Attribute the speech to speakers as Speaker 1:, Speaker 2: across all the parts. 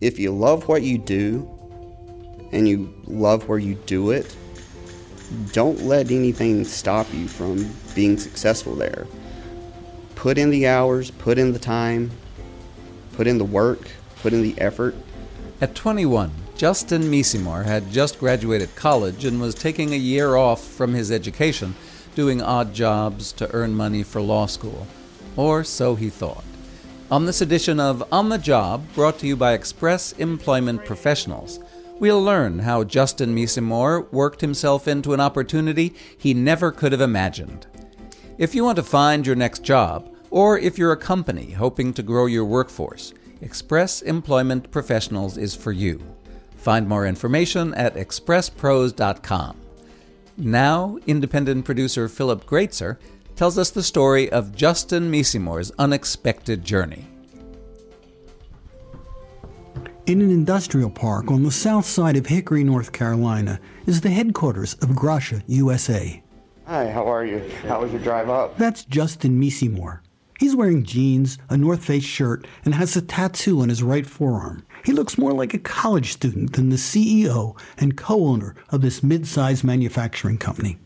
Speaker 1: if you love what you do and you love where you do it, don't let anything stop you from being successful there. Put in the hours, put in the time, put in the work, put in the effort.
Speaker 2: At 21, Justin Meesemore had just graduated college and was taking a year off from his education, doing odd jobs to earn money for law school. Or so he thought. On this edition of On the Job, brought to you by Express Employment Professionals, we'll learn how Justin Meesemore worked himself into an opportunity he never could have imagined. If you want to find your next job, or if you're a company hoping to grow your workforce, Express Employment Professionals is for you. Find more information at expresspros.com. Now, independent producer Philip Greatzer tells us the story of Justin Meesemore's unexpected journey.
Speaker 3: In an industrial park on the south side of Hickory, North Carolina, is the headquarters of Grasche USA.
Speaker 1: Hi, how are you? How was your drive up?
Speaker 3: That's Justin Meesemore. He's wearing jeans, a North Face shirt, and has a tattoo on his right forearm. He looks more like a college student than the CEO and co owner of this mid sized manufacturing company.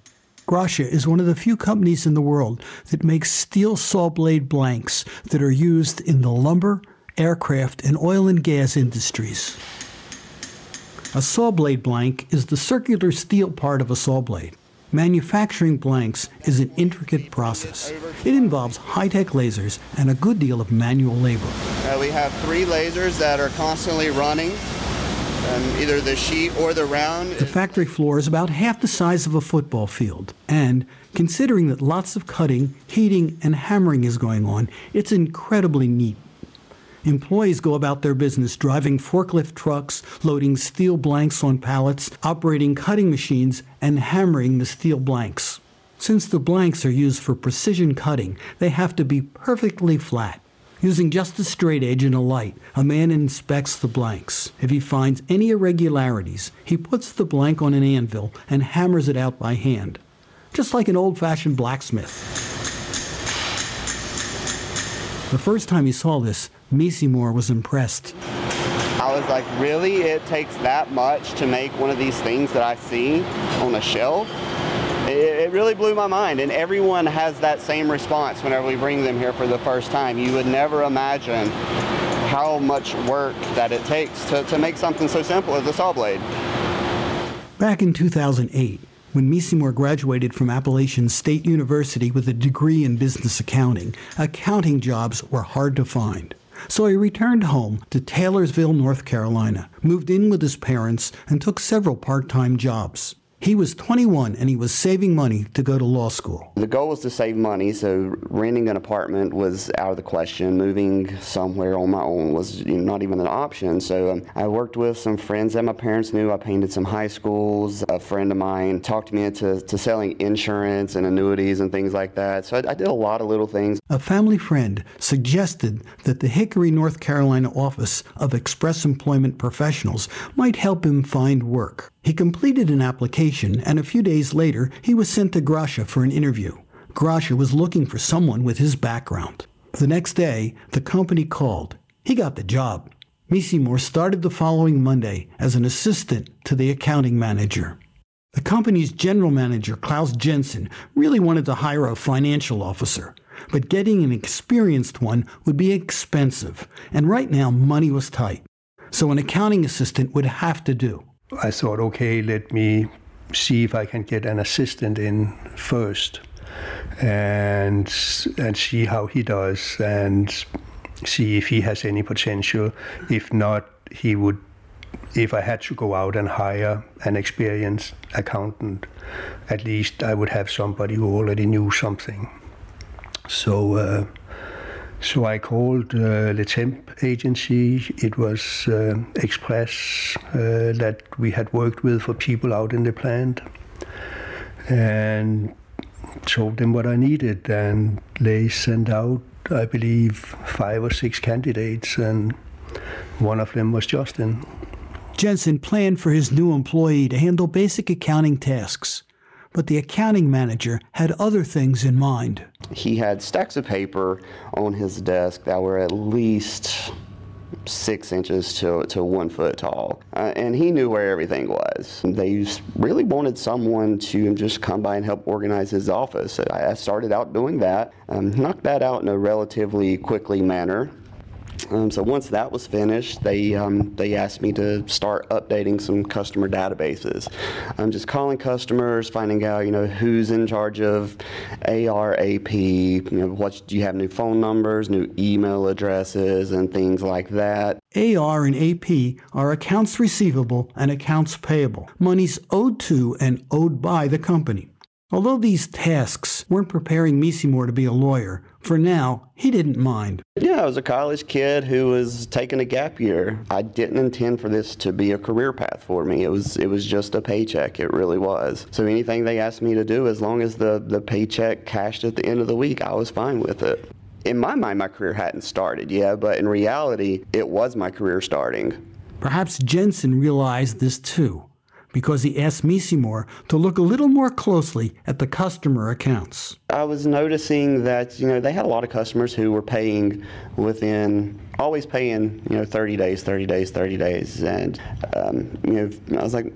Speaker 3: Grasche is one of the few companies in the world that makes steel saw blade blanks that are used in the lumber, aircraft, and oil and gas industries. A saw blade blank is the circular steel part of a saw blade. Manufacturing blanks is an intricate process. It involves high tech lasers and a good deal of manual labor.
Speaker 1: Uh, we have three lasers that are constantly running um, either the sheet or the round.
Speaker 3: The factory floor is about half the size of a football field, and considering that lots of cutting, heating, and hammering is going on, it's incredibly neat. Employees go about their business driving forklift trucks, loading steel blanks on pallets, operating cutting machines, and hammering the steel blanks. Since the blanks are used for precision cutting, they have to be perfectly flat. Using just a straight edge and a light, a man inspects the blanks. If he finds any irregularities, he puts the blank on an anvil and hammers it out by hand, just like an old fashioned blacksmith. The first time he saw this, Meesemore was impressed.
Speaker 1: I was like, really? It takes that much to make one of these things that I see on a shelf? It, really blew my mind. And everyone has that same response whenever we bring them here for the first time. You would never imagine how much work that it takes to, to make something so simple as a saw blade.
Speaker 3: Back in 2008, when Meesemore graduated from Appalachian State University with a degree in business accounting, accounting jobs were hard to find. So he returned home to Taylorsville, North Carolina, moved in with his parents, and took several part time jobs. He was 21 and he was saving money to go to law school.
Speaker 1: The goal was to save money, so renting an apartment was out of the question. Moving somewhere on my own was you know, not even an option. So um, I worked with some friends that my parents knew. I painted some high schools. A friend of mine talked me into to selling insurance and annuities and things like that. So I, I did a lot of little things.
Speaker 3: A family friend suggested that the Hickory, North Carolina office of Express Employment Professionals might help him find work. He completed an application, and a few days later, he was sent to Grasche for an interview. Grasche was looking for someone with his background. The next day, the company called. He got the job. Meesemore started the following Monday as an assistant to the accounting manager. The company's general manager, Klaus Jensen, really wanted to hire a financial officer, but getting an experienced one would be expensive, and right now money was tight. So an accounting assistant would have to do.
Speaker 4: I thought, okay, let me see if I can get an assistant in first and and see how he does and see if he has any potential. If not, he would if I had to go out and hire an experienced accountant, at least I would have somebody who already knew something. So uh, so I called uh, the temp agency. It was uh, Express uh, that we had worked with for people out in the plant, and told them what I needed. And they sent out, I believe, five or six candidates, and one of them was Justin.
Speaker 3: Jensen planned for his new employee to handle basic accounting tasks but the accounting manager had other things in mind.
Speaker 1: He had stacks of paper on his desk that were at least six inches to, to one foot tall. Uh, and he knew where everything was. They really wanted someone to just come by and help organize his office. I started out doing that, um, knocked that out in a relatively quickly manner. Um, so once that was finished, they um, they asked me to start updating some customer databases. I'm just calling customers, finding out you know who's in charge of ARAP. You know what do you have new phone numbers, new email addresses, and things like that.
Speaker 3: AR and AP are accounts receivable and accounts payable, monies owed to and owed by the company. Although these tasks weren't preparing Misimor to be a lawyer, for now, he didn't mind.
Speaker 1: Yeah, I was a college kid who was taking a gap year. I didn't intend for this to be a career path for me. It was it was just a paycheck. It really was. So anything they asked me to do, as long as the, the paycheck cashed at the end of the week, I was fine with it. In my mind, my career hadn't started, yeah, but in reality, it was my career starting.
Speaker 3: Perhaps Jensen realized this too because he asked Misimor to look a little more closely at the customer accounts.
Speaker 1: I was noticing that, you know, they had a lot of customers who were paying within, always paying, you know, 30 days, 30 days, 30 days. And, um, you know, I was like,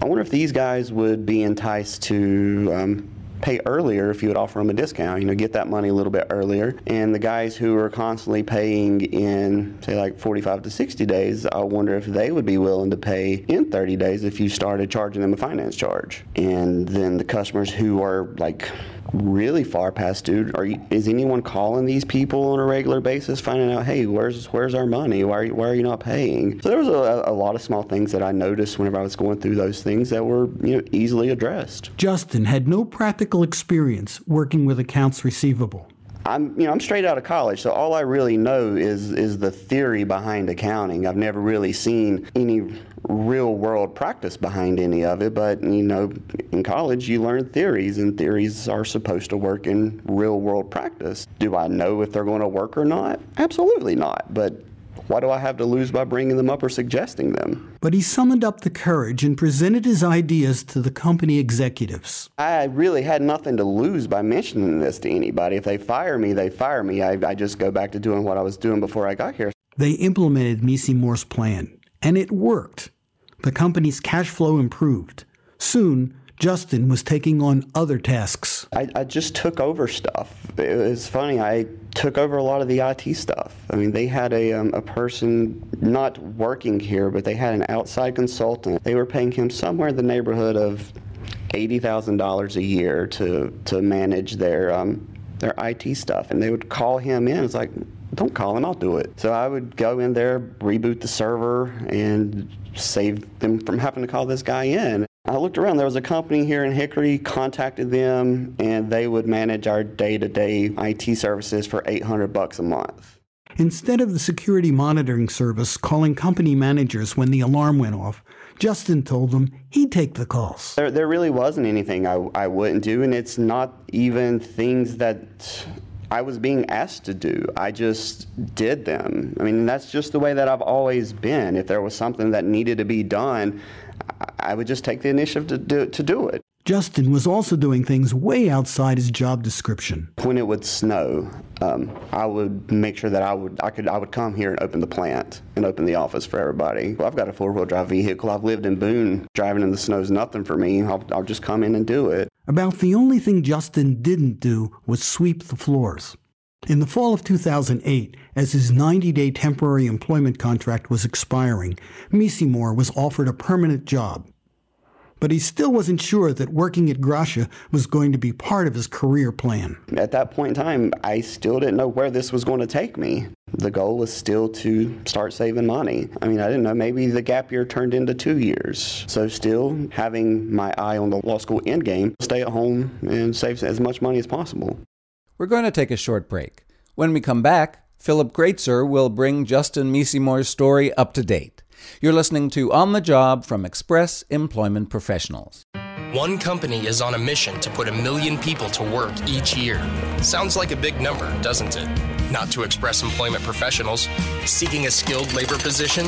Speaker 1: I wonder if these guys would be enticed to um, pay earlier if you would offer them a discount, you know, get that money a little bit earlier. And the guys who are constantly paying in, say, like 45 to 60 days, I wonder if they would be willing to pay in 30 days if you started charging them a finance charge. And then the customers who are like really far past due, are you, is anyone calling these people on a regular basis, finding out, hey, where's where's our money? Why are you, why are you not paying? So there was a, a lot of small things that I noticed whenever I was going through those things that were you know easily addressed.
Speaker 3: Justin had no practical practical experience working with accounts receivable?
Speaker 1: I'm, you know, I'm straight out of college, so all I really know is is the theory behind accounting. I've never really seen any real world practice behind any of it, but you know, in college you learn theories, and theories are supposed to work in real world practice. Do I know if they're going to work or not? Absolutely not. But why do I have to lose by bringing them up or suggesting them?
Speaker 3: But he summoned up the courage and presented his ideas to the company executives.
Speaker 1: I really had nothing to lose by mentioning this to anybody. If they fire me, they fire me. I, I just go back to doing what I was doing before I got here.
Speaker 3: They implemented Misimor's plan, and it worked. The company's cash flow improved. Soon, Justin was taking on other tasks.
Speaker 1: I, I, just took over stuff. It was funny. I took over a lot of the IT stuff. I mean, they had a, um, a person not working here, but they had an outside consultant. They were paying him somewhere in the neighborhood of $80,000 a year to, to manage their, um, their IT stuff. And they would call him in. It's like, don't call him, I'll do it. So I would go in there, reboot the server, and save them from having to call this guy in. I looked around. There was a company here in Hickory, contacted them, and they would manage our day-to-day IT services for 800 bucks a month.
Speaker 3: Instead of the security monitoring service calling company managers when the alarm went off, Justin told them he'd take the calls.
Speaker 1: There, there really wasn't anything I, I wouldn't do, and it's not even things that I was being asked to do. I just did them. I mean, that's just the way that I've always been. If there was something that needed to be done, I would just take the initiative to do, to do it.
Speaker 3: Justin was also doing things way outside his job description.
Speaker 1: When it would snow, um, I would make sure that I would I could I would come here and open the plant and open the office for everybody. Well, I've got a four wheel drive vehicle. I've lived in Boone. Driving in the snow is nothing for me. I'll, I'll just come in and do it.
Speaker 3: About the only thing Justin didn't do was sweep the floors. In the fall of 2008, as his 90 day temporary employment contract was expiring, Misimor was offered a permanent job. But he still wasn't sure that working at Grasche was going to be part of his career plan.
Speaker 1: At that point in time, I still didn't know where this was going to take me. The goal was still to start saving money. I mean, I didn't know, maybe the gap year turned into two years. So, still having my eye on the law school end game, stay at home and save as much money as possible.
Speaker 2: We're going to take a short break. When we come back, Philip Greatzer will bring Justin Misimor's story up to date. You're listening to On the Job from Express Employment Professionals.
Speaker 5: One company is on a mission to put a million people to work each year. Sounds like a big number, doesn't it? Not to Express Employment Professionals. Seeking a skilled labor position?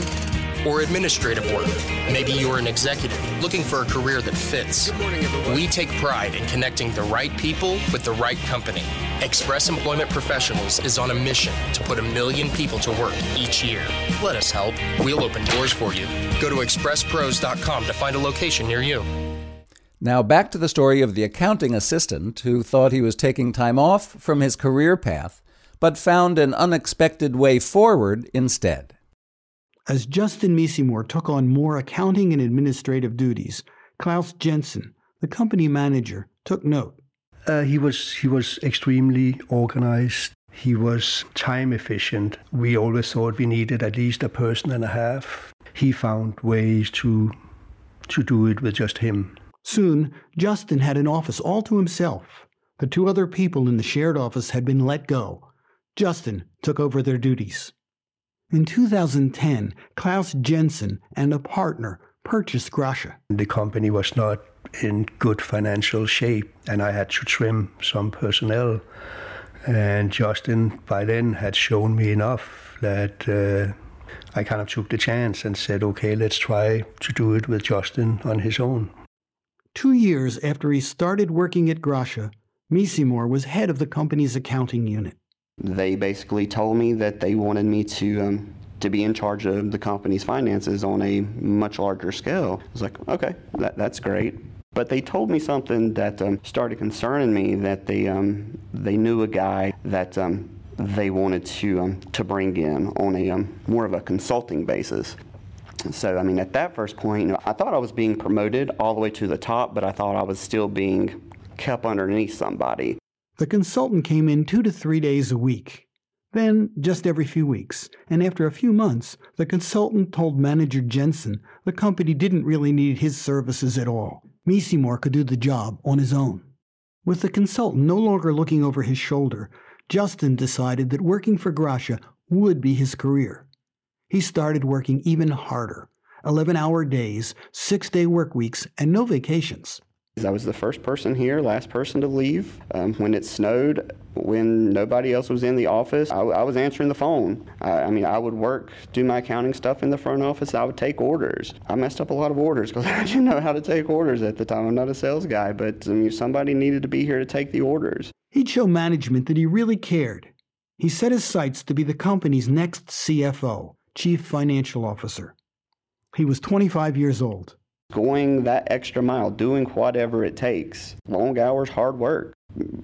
Speaker 5: Or administrative work. Maybe you're an executive looking for a career that fits. Morning, We take pride in connecting the right people with the right company. Express Employment Professionals is on a mission to put a million people to work each year. Let us help. We'll open doors for you. Go to expresspros.com to find a location near you.
Speaker 2: Now, back to the story of the accounting assistant who thought he was taking time off from his career path, but found an unexpected way forward instead.
Speaker 3: As Justin Meesemore took on more accounting and administrative duties, Klaus Jensen, the company manager, took note.
Speaker 4: Uh, he was he was extremely organized. He was time efficient. We always thought we needed at least a person and a half. He found ways to to do it with just him.
Speaker 3: Soon, Justin had an office all to himself. The two other people in the shared office had been let go. Justin took over their duties. In 2010, Klaus Jensen and a partner purchased Grasche.
Speaker 4: The company was not in good financial shape, and I had to trim some personnel. And Justin, by then, had shown me enough that uh, I kind of took the chance and said, okay, let's try to do it with Justin on his own.
Speaker 3: Two years after he started working at Grasche, Misimor was head of the company's accounting unit.
Speaker 1: They basically told me that they wanted me to um, to be in charge of the company's finances on a much larger scale. I was like, okay, that, that's great. But they told me something that um, started concerning me. That they um, they knew a guy that um, they wanted to um, to bring in on a um, more of a consulting basis. So I mean, at that first point, I thought I was being promoted all the way to the top, but I thought I was still being kept underneath somebody.
Speaker 3: The consultant came in two to three days a week, then just every few weeks, and after a few months, the consultant told manager Jensen the company didn't really need his services at all. Meesemore could do the job on his own. With the consultant no longer looking over his shoulder, Justin decided that working for Grasche would be his career. He started working even harder 11 hour days, six day work weeks, and no vacations.
Speaker 1: I was the first person here, last person to leave. Um, when it snowed, when nobody else was in the office, I, I was answering the phone. I, I, mean, I would work, do my accounting stuff in the front office. I would take orders. I messed up a lot of orders because I didn't know how to take orders at the time. I'm not a sales guy, but I mean, somebody needed to be here to take the orders.
Speaker 3: He'd show management that he really cared. He set his sights to be the company's next CFO, Chief Financial Officer. He was 25 years old
Speaker 1: going that extra mile, doing whatever it takes. Long hours, hard work.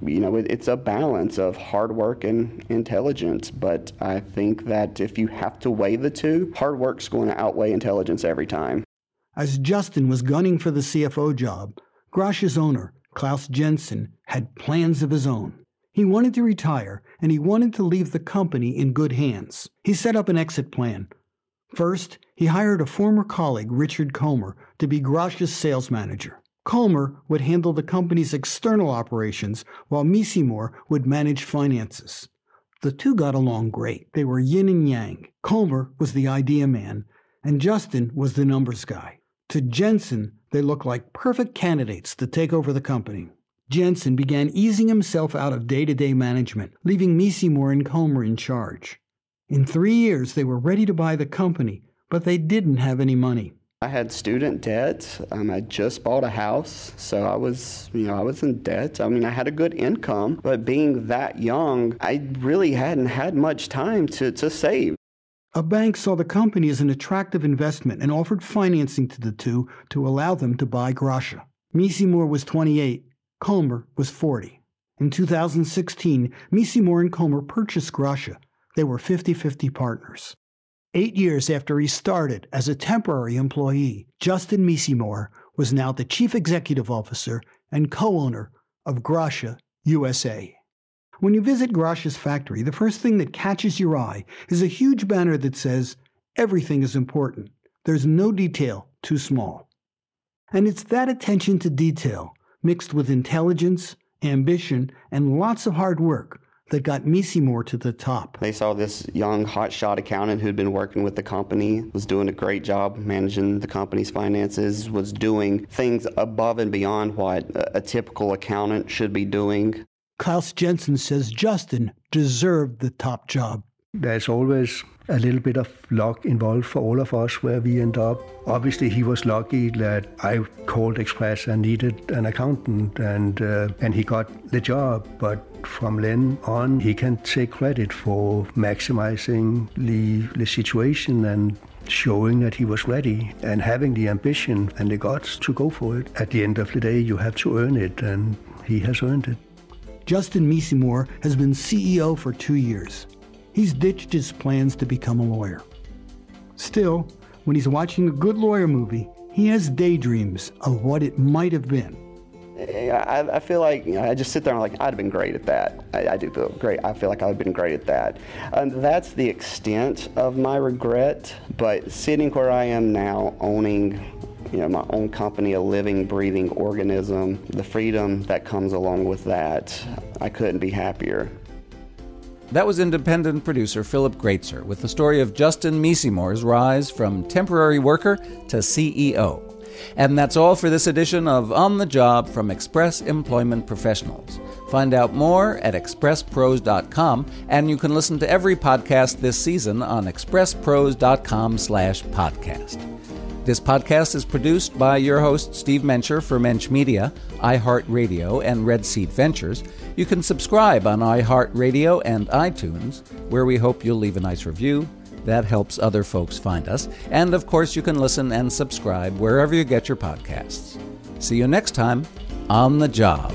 Speaker 1: You know, it's a balance of hard work and intelligence. But I think that if you have to weigh the two, hard work's going to outweigh intelligence every time.
Speaker 3: As Justin was gunning for the CFO job, Grasche's owner, Klaus Jensen, had plans of his own. He wanted to retire and he wanted to leave the company in good hands. He set up an exit plan, First, he hired a former colleague, Richard Comer, to be Grasche's sales manager. Comer would handle the company's external operations, while Meesemore would manage finances. The two got along great. They were yin and yang. Comer was the idea man, and Justin was the numbers guy. To Jensen, they looked like perfect candidates to take over the company. Jensen began easing himself out of day to day management, leaving Meesemore and Comer in charge. In three years, they were ready to buy the company, but they didn't have any money.
Speaker 1: I had student debt. Um, I just bought a house, so I was, you know, I was in debt. I mean, I had a good income, but being that young, I really hadn't had much time to, to save.
Speaker 3: A bank saw the company as an attractive investment and offered financing to the two to allow them to buy Grasche. Meesemore was 28, Comer was 40. In 2016, Meesemore and Comer purchased Grasche they were 50 50 partners. Eight years after he started as a temporary employee, Justin Meesemore was now the chief executive officer and co owner of Grasche USA. When you visit Grasche's factory, the first thing that catches your eye is a huge banner that says, Everything is important. There's no detail too small. And it's that attention to detail, mixed with intelligence, ambition, and lots of hard work, that got Meesemore to the top.
Speaker 1: They saw this young hotshot accountant who'd been working with the company, was doing a great job managing the company's finances, was doing things above and beyond what a, a typical accountant should be doing.
Speaker 3: Klaus Jensen says Justin deserved the top job.
Speaker 4: There's always a little bit of luck involved for all of us where we end up. Obviously, he was lucky that I called Express and needed an accountant, and uh, and he got the job. But from then on, he can take credit for maximizing the, the situation and showing that he was ready and having the ambition and the guts to go for it. At the end of the day, you have to earn it, and he has earned it.
Speaker 3: Justin Meesemore has been CEO for two years. He's ditched his plans to become a lawyer. Still, when he's watching a good lawyer movie, he has daydreams of what it might have been.
Speaker 1: Eh, I, I feel like you know, I just sit there and I'm like, I'd have been great at that. I, I do feel great. I feel like I've been great at that. And that's the extent of my regret. But sitting where I am now, owning you know, my own company, a living, breathing organism, the freedom that comes along with that, I couldn't be happier.
Speaker 2: That was independent producer Philip Greatzer with the story of Justin Meesemore's rise from temporary worker to CEO. And that's all for this edition of On the Job from Express Employment Professionals. Find out more at expresspros.com, and you can listen to every podcast this season on expresspros.com slash podcast. This podcast is produced by your host, Steve Mencher for Mensch Media, iHeartRadio, and Red Seed Ventures. You can subscribe on iHeartRadio and iTunes, where we hope you'll leave a nice review. That helps other folks find us. And of course, you can listen and subscribe wherever you get your podcasts. See you next time on the job.